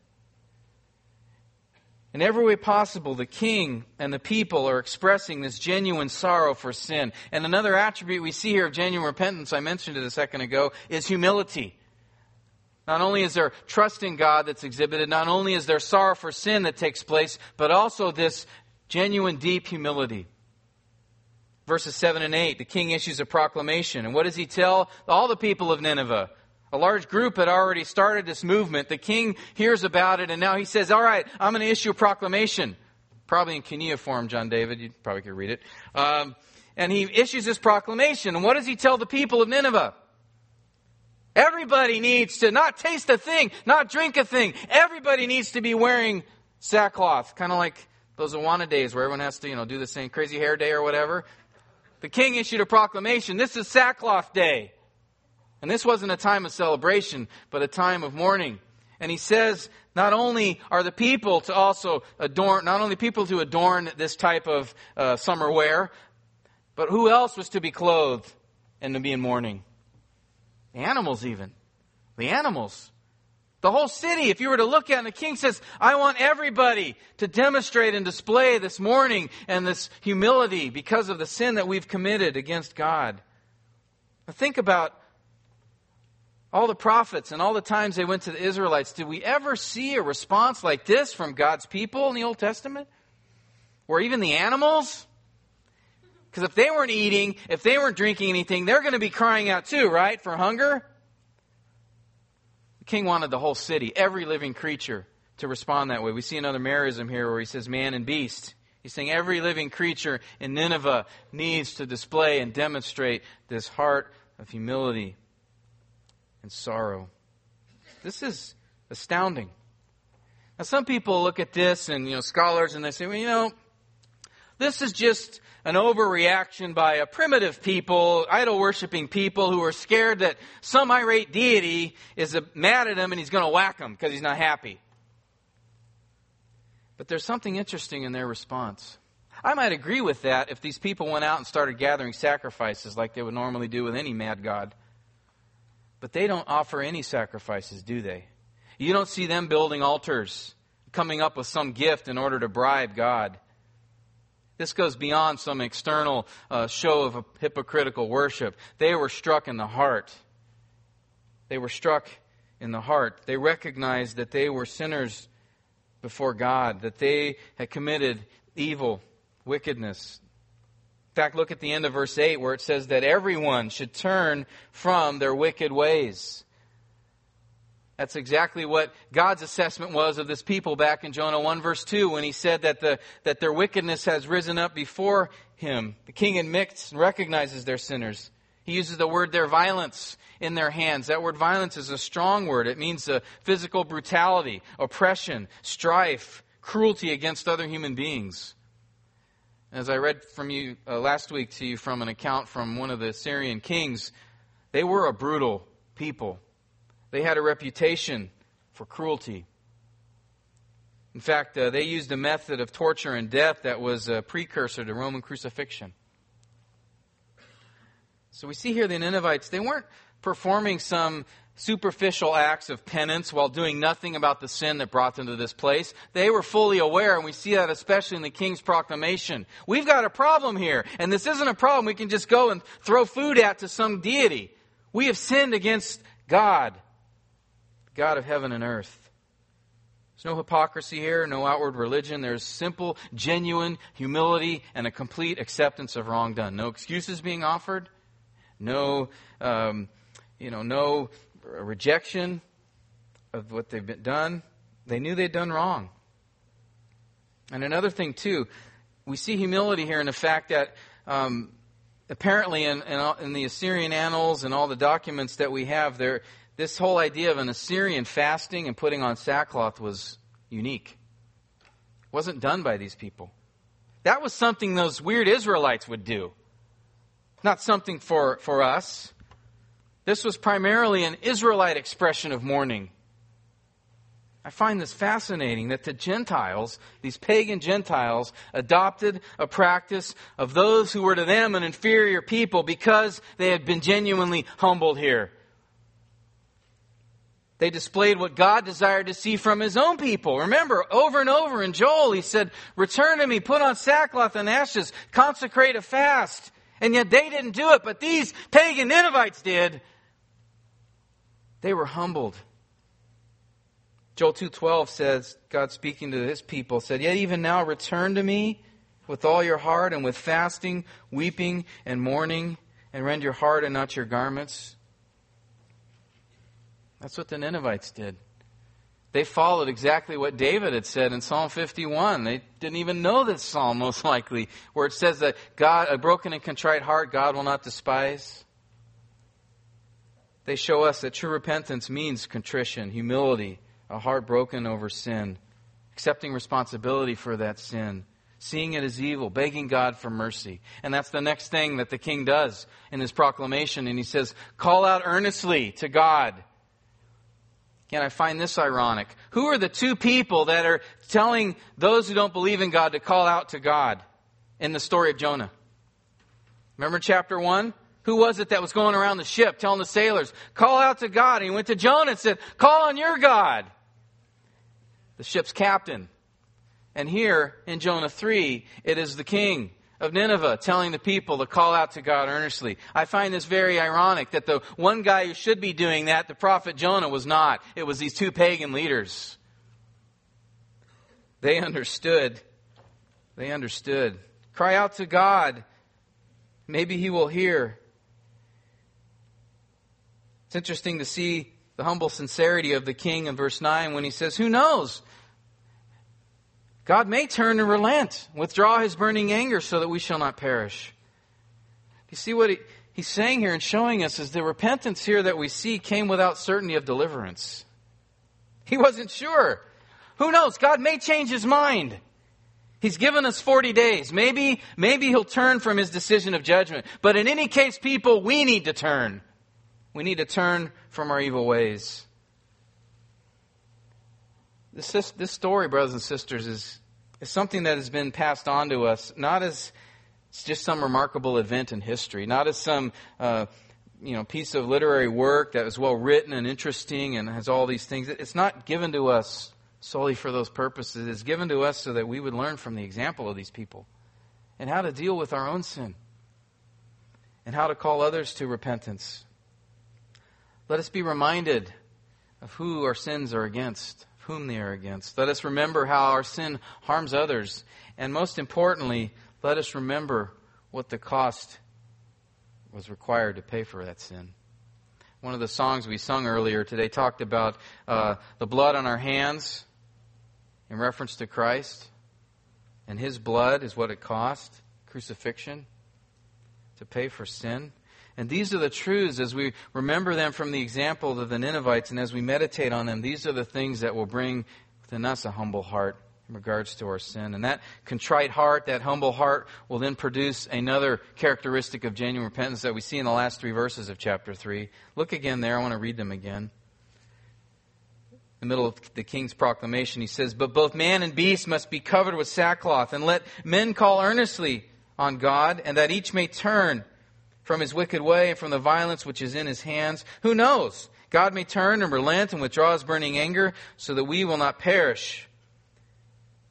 In every way possible, the king and the people are expressing this genuine sorrow for sin. And another attribute we see here of genuine repentance, I mentioned it a second ago, is humility. Not only is there trust in God that's exhibited, not only is there sorrow for sin that takes place, but also this genuine, deep humility. Verses 7 and 8, the king issues a proclamation. And what does he tell all the people of Nineveh? A large group had already started this movement. The king hears about it, and now he says, All right, I'm going to issue a proclamation. Probably in cuneiform, John David. You probably could read it. Um, and he issues this proclamation. And what does he tell the people of Nineveh? Everybody needs to not taste a thing, not drink a thing. Everybody needs to be wearing sackcloth. Kind of like those Awana days where everyone has to, you know, do the same crazy hair day or whatever. The king issued a proclamation. This is sackcloth day. And this wasn't a time of celebration, but a time of mourning. And he says, not only are the people to also adorn, not only people to adorn this type of uh, summer wear, but who else was to be clothed and to be in mourning? The animals, even. The animals. The whole city, if you were to look at it, and the king says, I want everybody to demonstrate and display this mourning and this humility because of the sin that we've committed against God. Now think about all the prophets and all the times they went to the Israelites, did we ever see a response like this from God's people in the Old Testament? Or even the animals? Because if they weren't eating, if they weren't drinking anything, they're going to be crying out too, right? For hunger? The king wanted the whole city, every living creature, to respond that way. We see another Merism here where he says man and beast. He's saying every living creature in Nineveh needs to display and demonstrate this heart of humility and sorrow. This is astounding. Now, some people look at this and, you know, scholars, and they say, well, you know, this is just an overreaction by a primitive people, idol worshiping people who are scared that some irate deity is mad at them and he's going to whack them because he's not happy. But there's something interesting in their response. I might agree with that if these people went out and started gathering sacrifices like they would normally do with any mad god. But they don't offer any sacrifices, do they? You don't see them building altars, coming up with some gift in order to bribe God. This goes beyond some external uh, show of a hypocritical worship. They were struck in the heart. They were struck in the heart. They recognized that they were sinners before God, that they had committed evil, wickedness, fact, look at the end of verse 8 where it says that everyone should turn from their wicked ways. That's exactly what God's assessment was of this people back in Jonah 1 verse 2 when he said that, the, that their wickedness has risen up before him. The king admits and recognizes their sinners. He uses the word their violence in their hands. That word violence is a strong word. It means uh, physical brutality, oppression, strife, cruelty against other human beings. As I read from you uh, last week to you from an account from one of the Assyrian kings, they were a brutal people. They had a reputation for cruelty. In fact, uh, they used a method of torture and death that was a precursor to Roman crucifixion. So we see here the Ninevites, they weren't performing some superficial acts of penance while doing nothing about the sin that brought them to this place. They were fully aware, and we see that especially in the king's proclamation. We've got a problem here, and this isn't a problem we can just go and throw food at to some deity. We have sinned against God, God of heaven and earth. There's no hypocrisy here, no outward religion. There's simple, genuine humility and a complete acceptance of wrong done. No excuses being offered. No, um, you know, no a rejection of what they've been done. They knew they'd done wrong. And another thing, too, we see humility here in the fact that um, apparently in, in, in, the Assyrian annals and all the documents that we have, there, This whole idea of an Assyrian fasting and putting on sackcloth was unique. It wasn't done by these people. That was something those weird Israelites would do. Not something for, for us. This was primarily an Israelite expression of mourning. I find this fascinating that the Gentiles, these pagan Gentiles, adopted a practice of those who were to them an inferior people because they had been genuinely humbled here. They displayed what God desired to see from his own people. Remember, over and over in Joel, he said, Return to me, put on sackcloth and ashes, consecrate a fast. And yet they didn't do it, but these pagan Ninevites did. They were humbled. Joel 2:12 says God speaking to his people said, "Yet even now return to me with all your heart and with fasting, weeping and mourning, and rend your heart and not your garments." That's what the Ninevites did. They followed exactly what David had said in Psalm 51. They didn't even know this psalm, most likely, where it says that God, a broken and contrite heart, God will not despise. They show us that true repentance means contrition, humility, a heart broken over sin, accepting responsibility for that sin, seeing it as evil, begging God for mercy. And that's the next thing that the king does in his proclamation. And he says, Call out earnestly to God. Again, I find this ironic. Who are the two people that are telling those who don't believe in God to call out to God in the story of Jonah? Remember chapter 1? Who was it that was going around the ship telling the sailors, call out to God? And he went to Jonah and said, call on your God the ship's captain. And here in Jonah 3, it is the king of Nineveh telling the people to call out to God earnestly. I find this very ironic that the one guy who should be doing that, the prophet Jonah, was not. It was these two pagan leaders. They understood. They understood. Cry out to God. Maybe he will hear. It's interesting to see the humble sincerity of the king in verse 9 when he says, Who knows? God may turn and relent, withdraw his burning anger so that we shall not perish. You see what he, he's saying here and showing us is the repentance here that we see came without certainty of deliverance. He wasn't sure. Who knows? God may change his mind. He's given us 40 days. Maybe, maybe he'll turn from his decision of judgment. But in any case, people, we need to turn. We need to turn from our evil ways. This, this story, brothers and sisters, is, is something that has been passed on to us, not as it's just some remarkable event in history, not as some uh, you know piece of literary work that was well written and interesting and has all these things. It's not given to us solely for those purposes. It's given to us so that we would learn from the example of these people and how to deal with our own sin and how to call others to repentance. Let us be reminded of who our sins are against, whom they are against. Let us remember how our sin harms others. And most importantly, let us remember what the cost was required to pay for that sin. One of the songs we sung earlier today talked about uh, the blood on our hands in reference to Christ. And his blood is what it cost crucifixion to pay for sin. And these are the truths as we remember them from the example of the Ninevites and as we meditate on them. These are the things that will bring within us a humble heart in regards to our sin. And that contrite heart, that humble heart, will then produce another characteristic of genuine repentance that we see in the last three verses of chapter 3. Look again there. I want to read them again. In the middle of the king's proclamation, he says, But both man and beast must be covered with sackcloth, and let men call earnestly on God, and that each may turn from his wicked way and from the violence which is in his hands. Who knows? God may turn and relent and withdraw his burning anger so that we will not perish.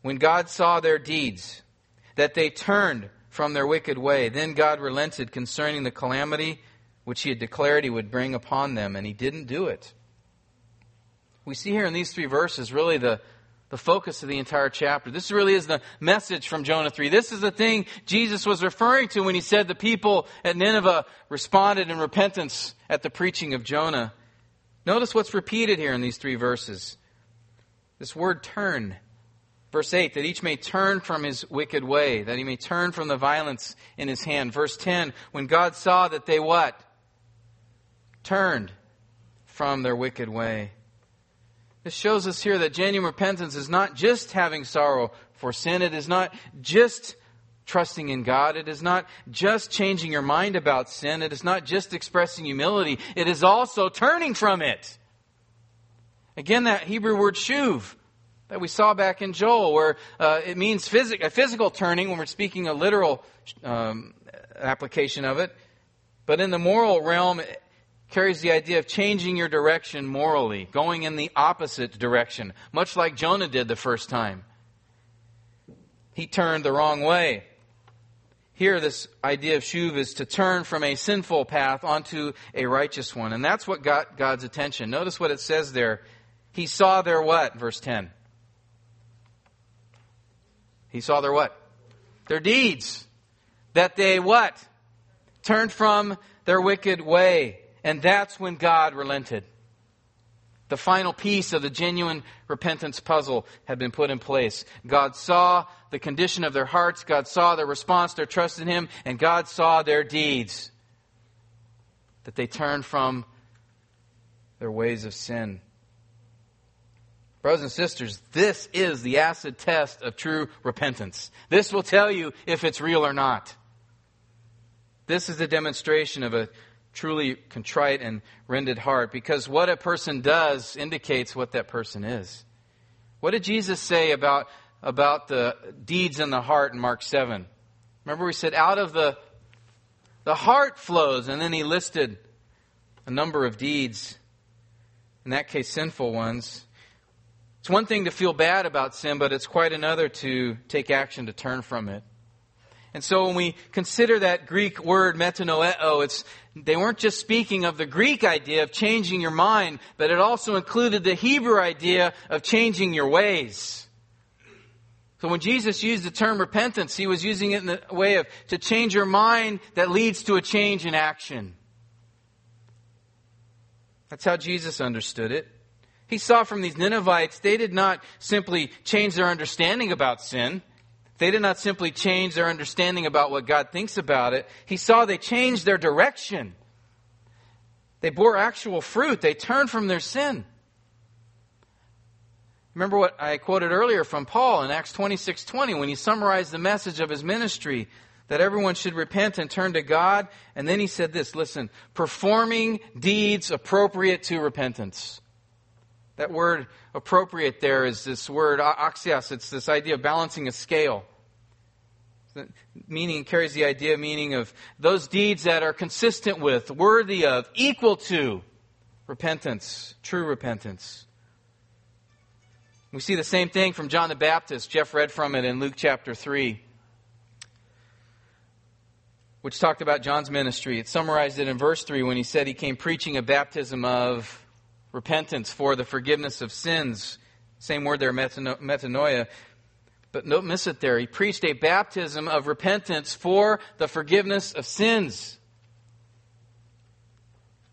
When God saw their deeds, that they turned from their wicked way, then God relented concerning the calamity which he had declared he would bring upon them, and he didn't do it. We see here in these three verses really the, the focus of the entire chapter. This really is the message from Jonah 3. This is the thing Jesus was referring to when he said the people at Nineveh responded in repentance at the preaching of Jonah. Notice what's repeated here in these three verses. This word turn. Verse 8, that each may turn from his wicked way, that he may turn from the violence in his hand. Verse 10, when God saw that they what? Turned from their wicked way. This shows us here that genuine repentance is not just having sorrow for sin. It is not just trusting in God. It is not just changing your mind about sin. It is not just expressing humility. It is also turning from it. Again, that Hebrew word shuv that we saw back in Joel, where uh, it means phys- a physical turning when we're speaking a literal um, application of it. But in the moral realm, carries the idea of changing your direction morally, going in the opposite direction, much like Jonah did the first time. He turned the wrong way. Here, this idea of shuv is to turn from a sinful path onto a righteous one. And that's what got God's attention. Notice what it says there. He saw their what? Verse 10. He saw their what? Their deeds. That they what? Turned from their wicked way. And that's when God relented. The final piece of the genuine repentance puzzle had been put in place. God saw the condition of their hearts, God saw their response, their trust in Him, and God saw their deeds. That they turned from their ways of sin. Brothers and sisters, this is the acid test of true repentance. This will tell you if it's real or not. This is a demonstration of a truly contrite and rended heart because what a person does indicates what that person is. What did Jesus say about, about the deeds in the heart in Mark 7? Remember, we said, out of the, the heart flows, and then he listed a number of deeds, in that case, sinful ones. It's one thing to feel bad about sin, but it's quite another to take action to turn from it. And so when we consider that Greek word metanoeo, it's, they weren't just speaking of the Greek idea of changing your mind, but it also included the Hebrew idea of changing your ways. So when Jesus used the term repentance, he was using it in the way of to change your mind that leads to a change in action. That's how Jesus understood it. He saw from these Ninevites, they did not simply change their understanding about sin. They did not simply change their understanding about what God thinks about it. He saw they changed their direction. They bore actual fruit. They turned from their sin. Remember what I quoted earlier from Paul in Acts 26:20 when he summarized the message of his ministry that everyone should repent and turn to God, and then he said this, listen, performing deeds appropriate to repentance. That word appropriate there is this word axios. It's this idea of balancing a scale. Meaning it carries the idea, meaning of those deeds that are consistent with, worthy of, equal to repentance, true repentance. We see the same thing from John the Baptist. Jeff read from it in Luke chapter 3, which talked about John's ministry. It summarized it in verse 3 when he said he came preaching a baptism of repentance for the forgiveness of sins. Same word there, metanoia. But don't miss it there. He preached a baptism of repentance for the forgiveness of sins.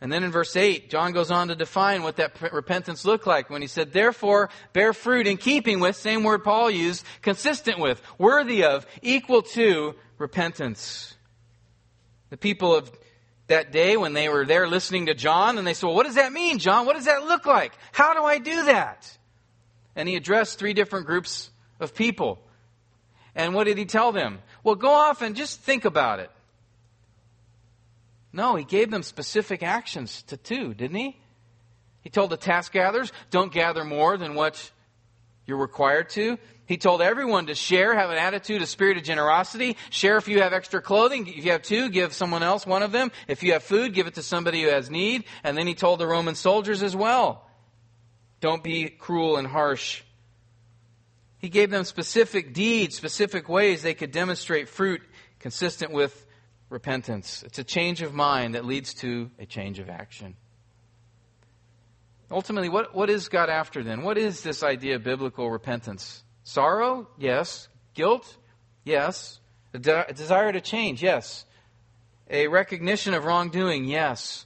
And then in verse 8, John goes on to define what that repentance looked like when he said, Therefore, bear fruit in keeping with, same word Paul used, consistent with, worthy of, equal to repentance. The people of that day when they were there listening to John and they said, well, what does that mean, John? What does that look like? How do I do that? And he addressed three different groups of people. And what did he tell them? Well, go off and just think about it. No, he gave them specific actions to do, didn't he? He told the task gatherers, don't gather more than what you're required to. He told everyone to share, have an attitude, a spirit of generosity. Share if you have extra clothing. If you have two, give someone else one of them. If you have food, give it to somebody who has need. And then he told the Roman soldiers as well. Don't be cruel and harsh. He gave them specific deeds, specific ways they could demonstrate fruit consistent with repentance. It's a change of mind that leads to a change of action. Ultimately, what, what is God after then? What is this idea of biblical repentance? Sorrow? Yes. Guilt? Yes. A, de- desire to change? Yes. A recognition of wrongdoing? Yes.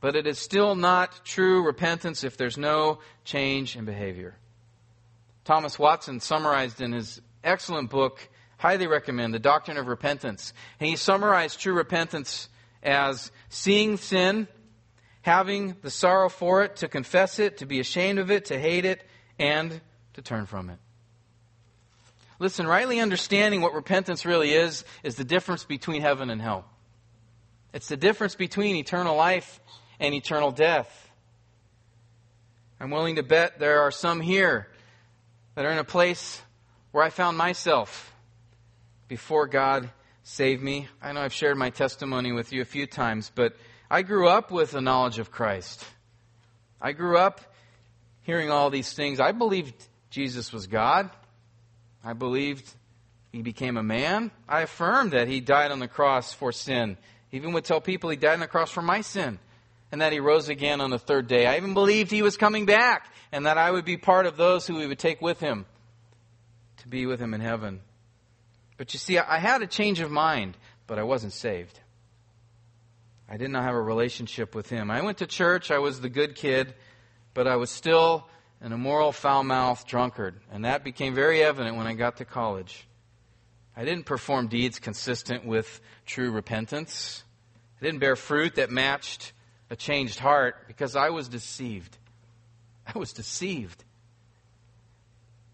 But it is still not true repentance if there's no change in behavior. Thomas Watson summarized in his excellent book, highly recommend, The Doctrine of Repentance. And he summarized true repentance as seeing sin, having the sorrow for it, to confess it, to be ashamed of it, to hate it, and to turn from it. Listen, rightly understanding what repentance really is, is the difference between heaven and hell. It's the difference between eternal life and eternal death. I'm willing to bet there are some here that are in a place where I found myself before God saved me. I know I've shared my testimony with you a few times, but I grew up with a knowledge of Christ. I grew up hearing all these things. I believed Jesus was God. I believed he became a man. I affirmed that he died on the cross for sin. Even would tell people he died on the cross for my sin and that he rose again on the third day. I even believed he was coming back and that I would be part of those who he would take with him to be with him in heaven. But you see, I had a change of mind, but I wasn't saved. I did not have a relationship with him. I went to church, I was the good kid, but I was still an immoral, foul mouthed drunkard. And that became very evident when I got to college. I didn't perform deeds consistent with true repentance. I didn't bear fruit that matched a changed heart because I was deceived. I was deceived.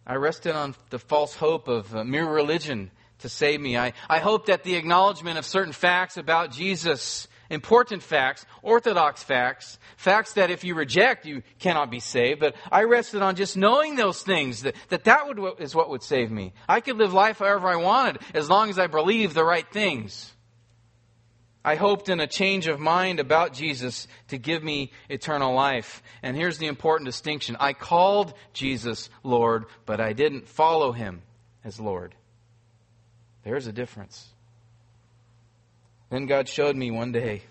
I rested on the false hope of mere religion to save me. I, I hoped that the acknowledgement of certain facts about Jesus important facts, orthodox facts, facts that if you reject, you cannot be saved. But I rested on just knowing those things, that that, that would, is what would save me. I could live life however I wanted as long as I believed the right things. I hoped in a change of mind about Jesus to give me eternal life. And here's the important distinction I called Jesus Lord, but I didn't follow him as Lord. There's a difference. Then God showed me one day,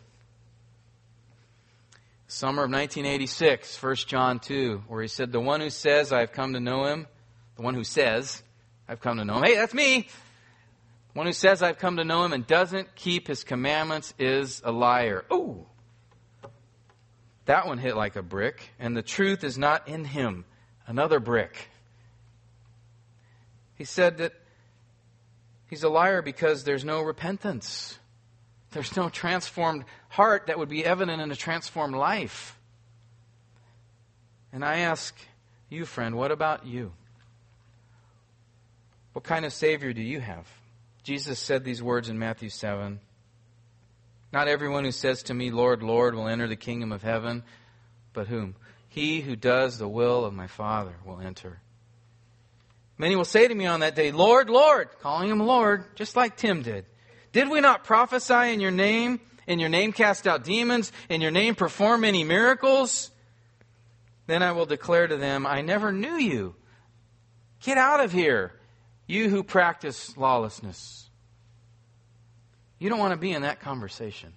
summer of 1986, 1 John 2, where he said, The one who says, I've come to know him, the one who says, I've come to know him, hey, that's me. The one who says, I've come to know him and doesn't keep his commandments is a liar. Ooh. That one hit like a brick, and the truth is not in him. Another brick. He said that he's a liar because there's no repentance. There's no transformed heart that would be evident in a transformed life. And I ask you, friend, what about you? What kind of Savior do you have? Jesus said these words in Matthew 7. Not everyone who says to me, Lord, Lord, will enter the kingdom of heaven, but whom? He who does the will of my Father will enter. Many will say to me on that day, Lord, Lord, calling him Lord, just like Tim did. Did we not prophesy in your name? In your name cast out demons? In your name perform many miracles? Then I will declare to them, I never knew you. Get out of here, you who practice lawlessness. You don't want to be in that conversation.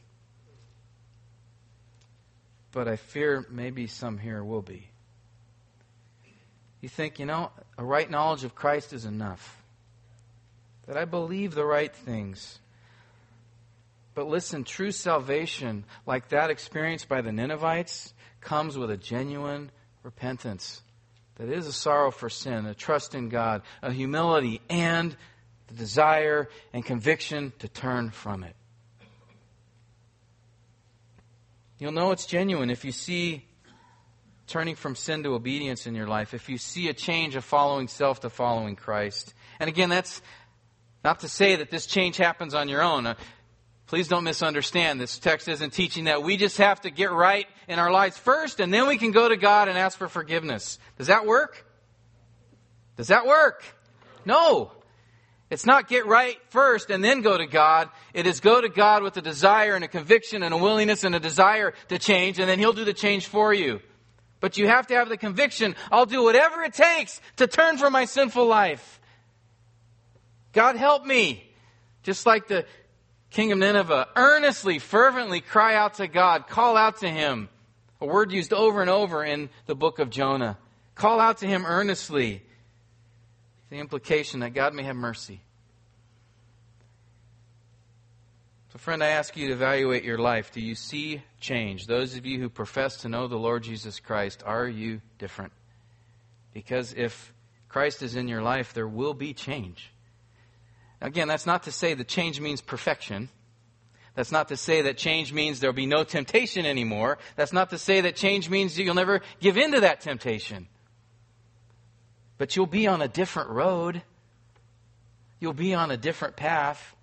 But I fear maybe some here will be. You think, you know, a right knowledge of Christ is enough. That I believe the right things. But listen, true salvation, like that experienced by the Ninevites, comes with a genuine repentance. That is a sorrow for sin, a trust in God, a humility, and the desire and conviction to turn from it. You'll know it's genuine if you see turning from sin to obedience in your life, if you see a change of following self to following Christ. And again, that's not to say that this change happens on your own. Please don't misunderstand. This text isn't teaching that we just have to get right in our lives first and then we can go to God and ask for forgiveness. Does that work? Does that work? No. It's not get right first and then go to God. It is go to God with a desire and a conviction and a willingness and a desire to change and then He'll do the change for you. But you have to have the conviction, I'll do whatever it takes to turn from my sinful life. God help me. Just like the king of Nineveh, earnestly, fervently cry out to God, call out to him. A word used over and over in the book of Jonah. Call out to him earnestly. The implication that God may have mercy. So, friend, I ask you to evaluate your life. Do you see change? Those of you who profess to know the Lord Jesus Christ, are you different? Because if Christ is in your life, there will be change. Again, that's not to say the change means perfection. That's not to say that change means there'll be no temptation anymore. That's not to say that change means you'll never give in to that temptation. But you'll be on a different road. You'll be on a different path.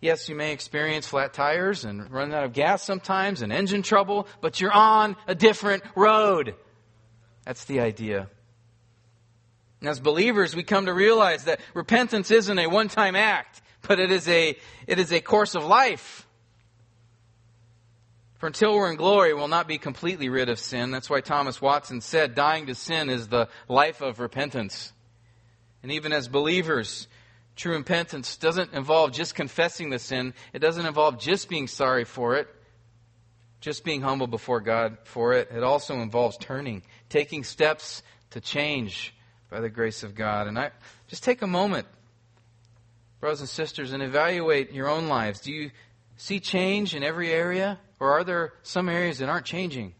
Yes, you may experience flat tires and run out of gas sometimes and engine trouble, but you're on a different road. That's the idea. As believers, we come to realize that repentance isn't a one-time act, but it is a, it is a course of life. For until we're in glory, we'll not be completely rid of sin. That's why Thomas Watson said, dying to sin is the life of repentance. And even as believers, True repentance doesn't involve just confessing the sin. It doesn't involve just being sorry for it, just being humble before God for it. It also involves turning, taking steps to change by the grace of God. And I just take a moment, brothers and sisters, and evaluate your own lives. Do you see change in every area, or are there some areas that aren't changing?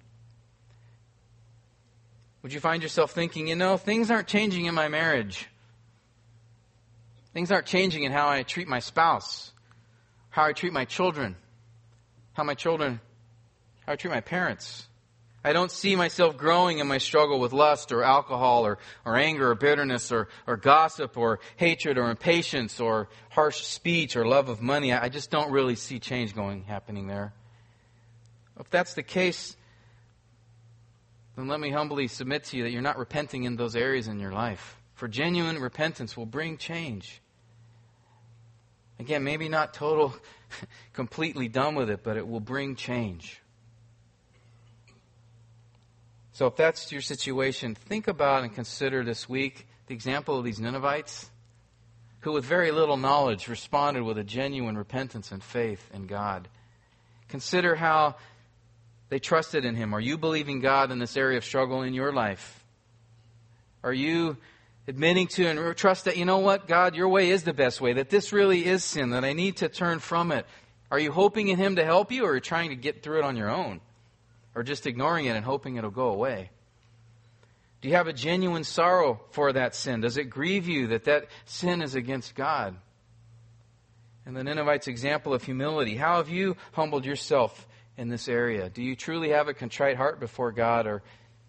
Would you find yourself thinking, you know, things aren't changing in my marriage? Things aren't changing in how I treat my spouse, how I treat my children, how my children, how I treat my parents. I don't see myself growing in my struggle with lust or alcohol or, or anger or bitterness or, or gossip or hatred or impatience or harsh speech or love of money. I just don't really see change going happening there. If that's the case, then let me humbly submit to you that you're not repenting in those areas in your life. For genuine repentance will bring change. Again, maybe not total, *laughs* completely done with it, but it will bring change. So if that's your situation, think about and consider this week the example of these Ninevites who, with very little knowledge, responded with a genuine repentance and faith in God. Consider how they trusted in Him. Are you believing God in this area of struggle in your life? Are you admitting to and trust that, you know what, God, your way is the best way, that this really is sin, that I need to turn from it. Are you hoping in Him to help you, or are you trying to get through it on your own? Or just ignoring it and hoping it'll go away? Do you have a genuine sorrow for that sin? Does it grieve you that that sin is against God? And the Ninevites' example of humility. How have you humbled yourself in this area? Do you truly have a contrite heart before God, or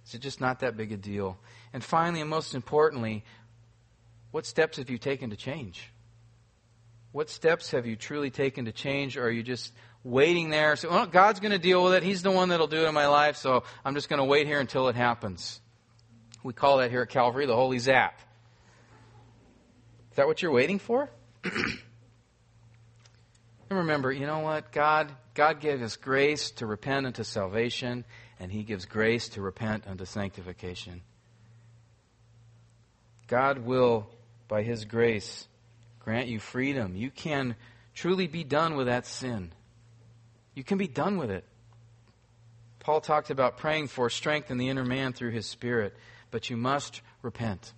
is it just not that big a deal? And finally, and most importantly, what steps have you taken to change? What steps have you truly taken to change, or are you just waiting there? So, well, God's going to deal with it. He's the one that'll do it in my life, so I'm just going to wait here until it happens. We call that here at Calvary the Holy Zap. Is that what you're waiting for? *clears throat* and remember, you know what? God, God gave us grace to repent unto salvation, and He gives grace to repent unto sanctification. God will, by His grace, grant you freedom. You can truly be done with that sin. You can be done with it. Paul talked about praying for strength in the inner man through his spirit, but you must repent.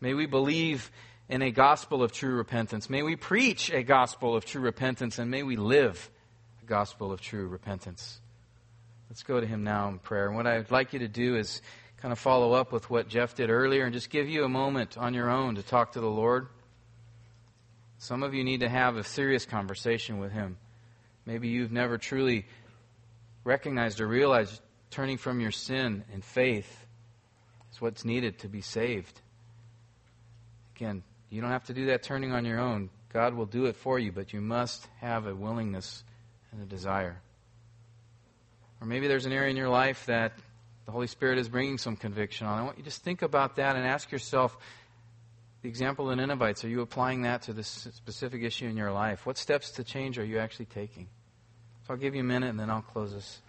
May we believe in a gospel of true repentance. May we preach a gospel of true repentance, and may we live a gospel of true repentance. Let's go to him now in prayer. And what I'd like you to do is kind of follow up with what Jeff did earlier and just give you a moment on your own to talk to the Lord. Some of you need to have a serious conversation with Him. Maybe you've never truly recognized or realized turning from your sin and faith is what's needed to be saved. Again, you don't have to do that turning on your own. God will do it for you, but you must have a willingness and a desire. Or maybe there's an area in your life that the Holy Spirit is bringing some conviction on. I want you to just think about that and ask yourself the example of the Ninevites, are you applying that to this specific issue in your life? What steps to change are you actually taking? So I'll give you a minute and then I'll close this.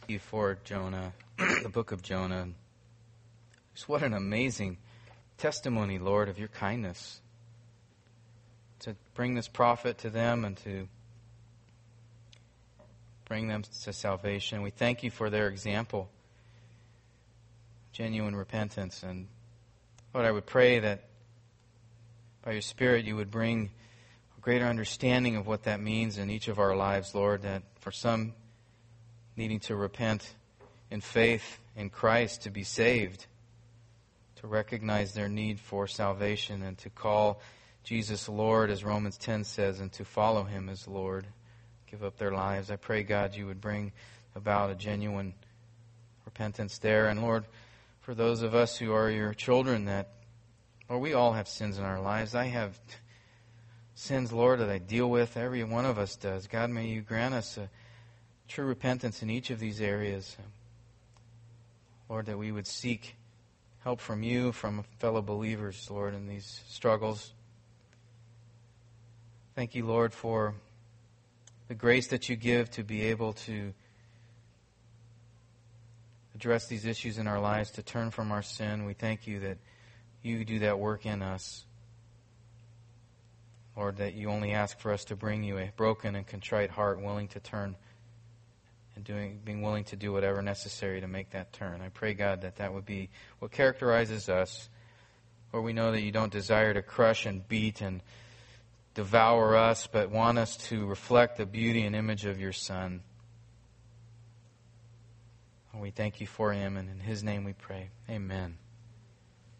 Thank you for Jonah, *coughs* the book of Jonah. Just what an amazing testimony, Lord, of your kindness. To bring this prophet to them and to bring them to salvation. We thank you for their example, genuine repentance. And Lord, I would pray that by your Spirit you would bring greater understanding of what that means in each of our lives, Lord, that for some needing to repent in faith in Christ to be saved, to recognize their need for salvation, and to call Jesus Lord, as Romans 10 says, and to follow him as Lord, give up their lives. I pray, God, you would bring about a genuine repentance there. And Lord, for those of us who are your children, that, Lord, we all have sins in our lives. I have sins, Lord, that I deal with. Every one of us does. God, may you grant us a true repentance in each of these areas. Lord, that we would seek help from you, from fellow believers, Lord, in these struggles. Thank you, Lord, for the grace that you give to be able to address these issues in our lives, to turn from our sin. We thank you that you do that work in us. Lord, that you only ask for us to bring you a broken and contrite heart, willing to turn and doing, being willing to do whatever necessary to make that turn. I pray, God, that that would be what characterizes us. Lord, we know that you don't desire to crush and beat and devour us, but want us to reflect the beauty and image of your Son. And we thank you for him, and in his name we pray. Amen.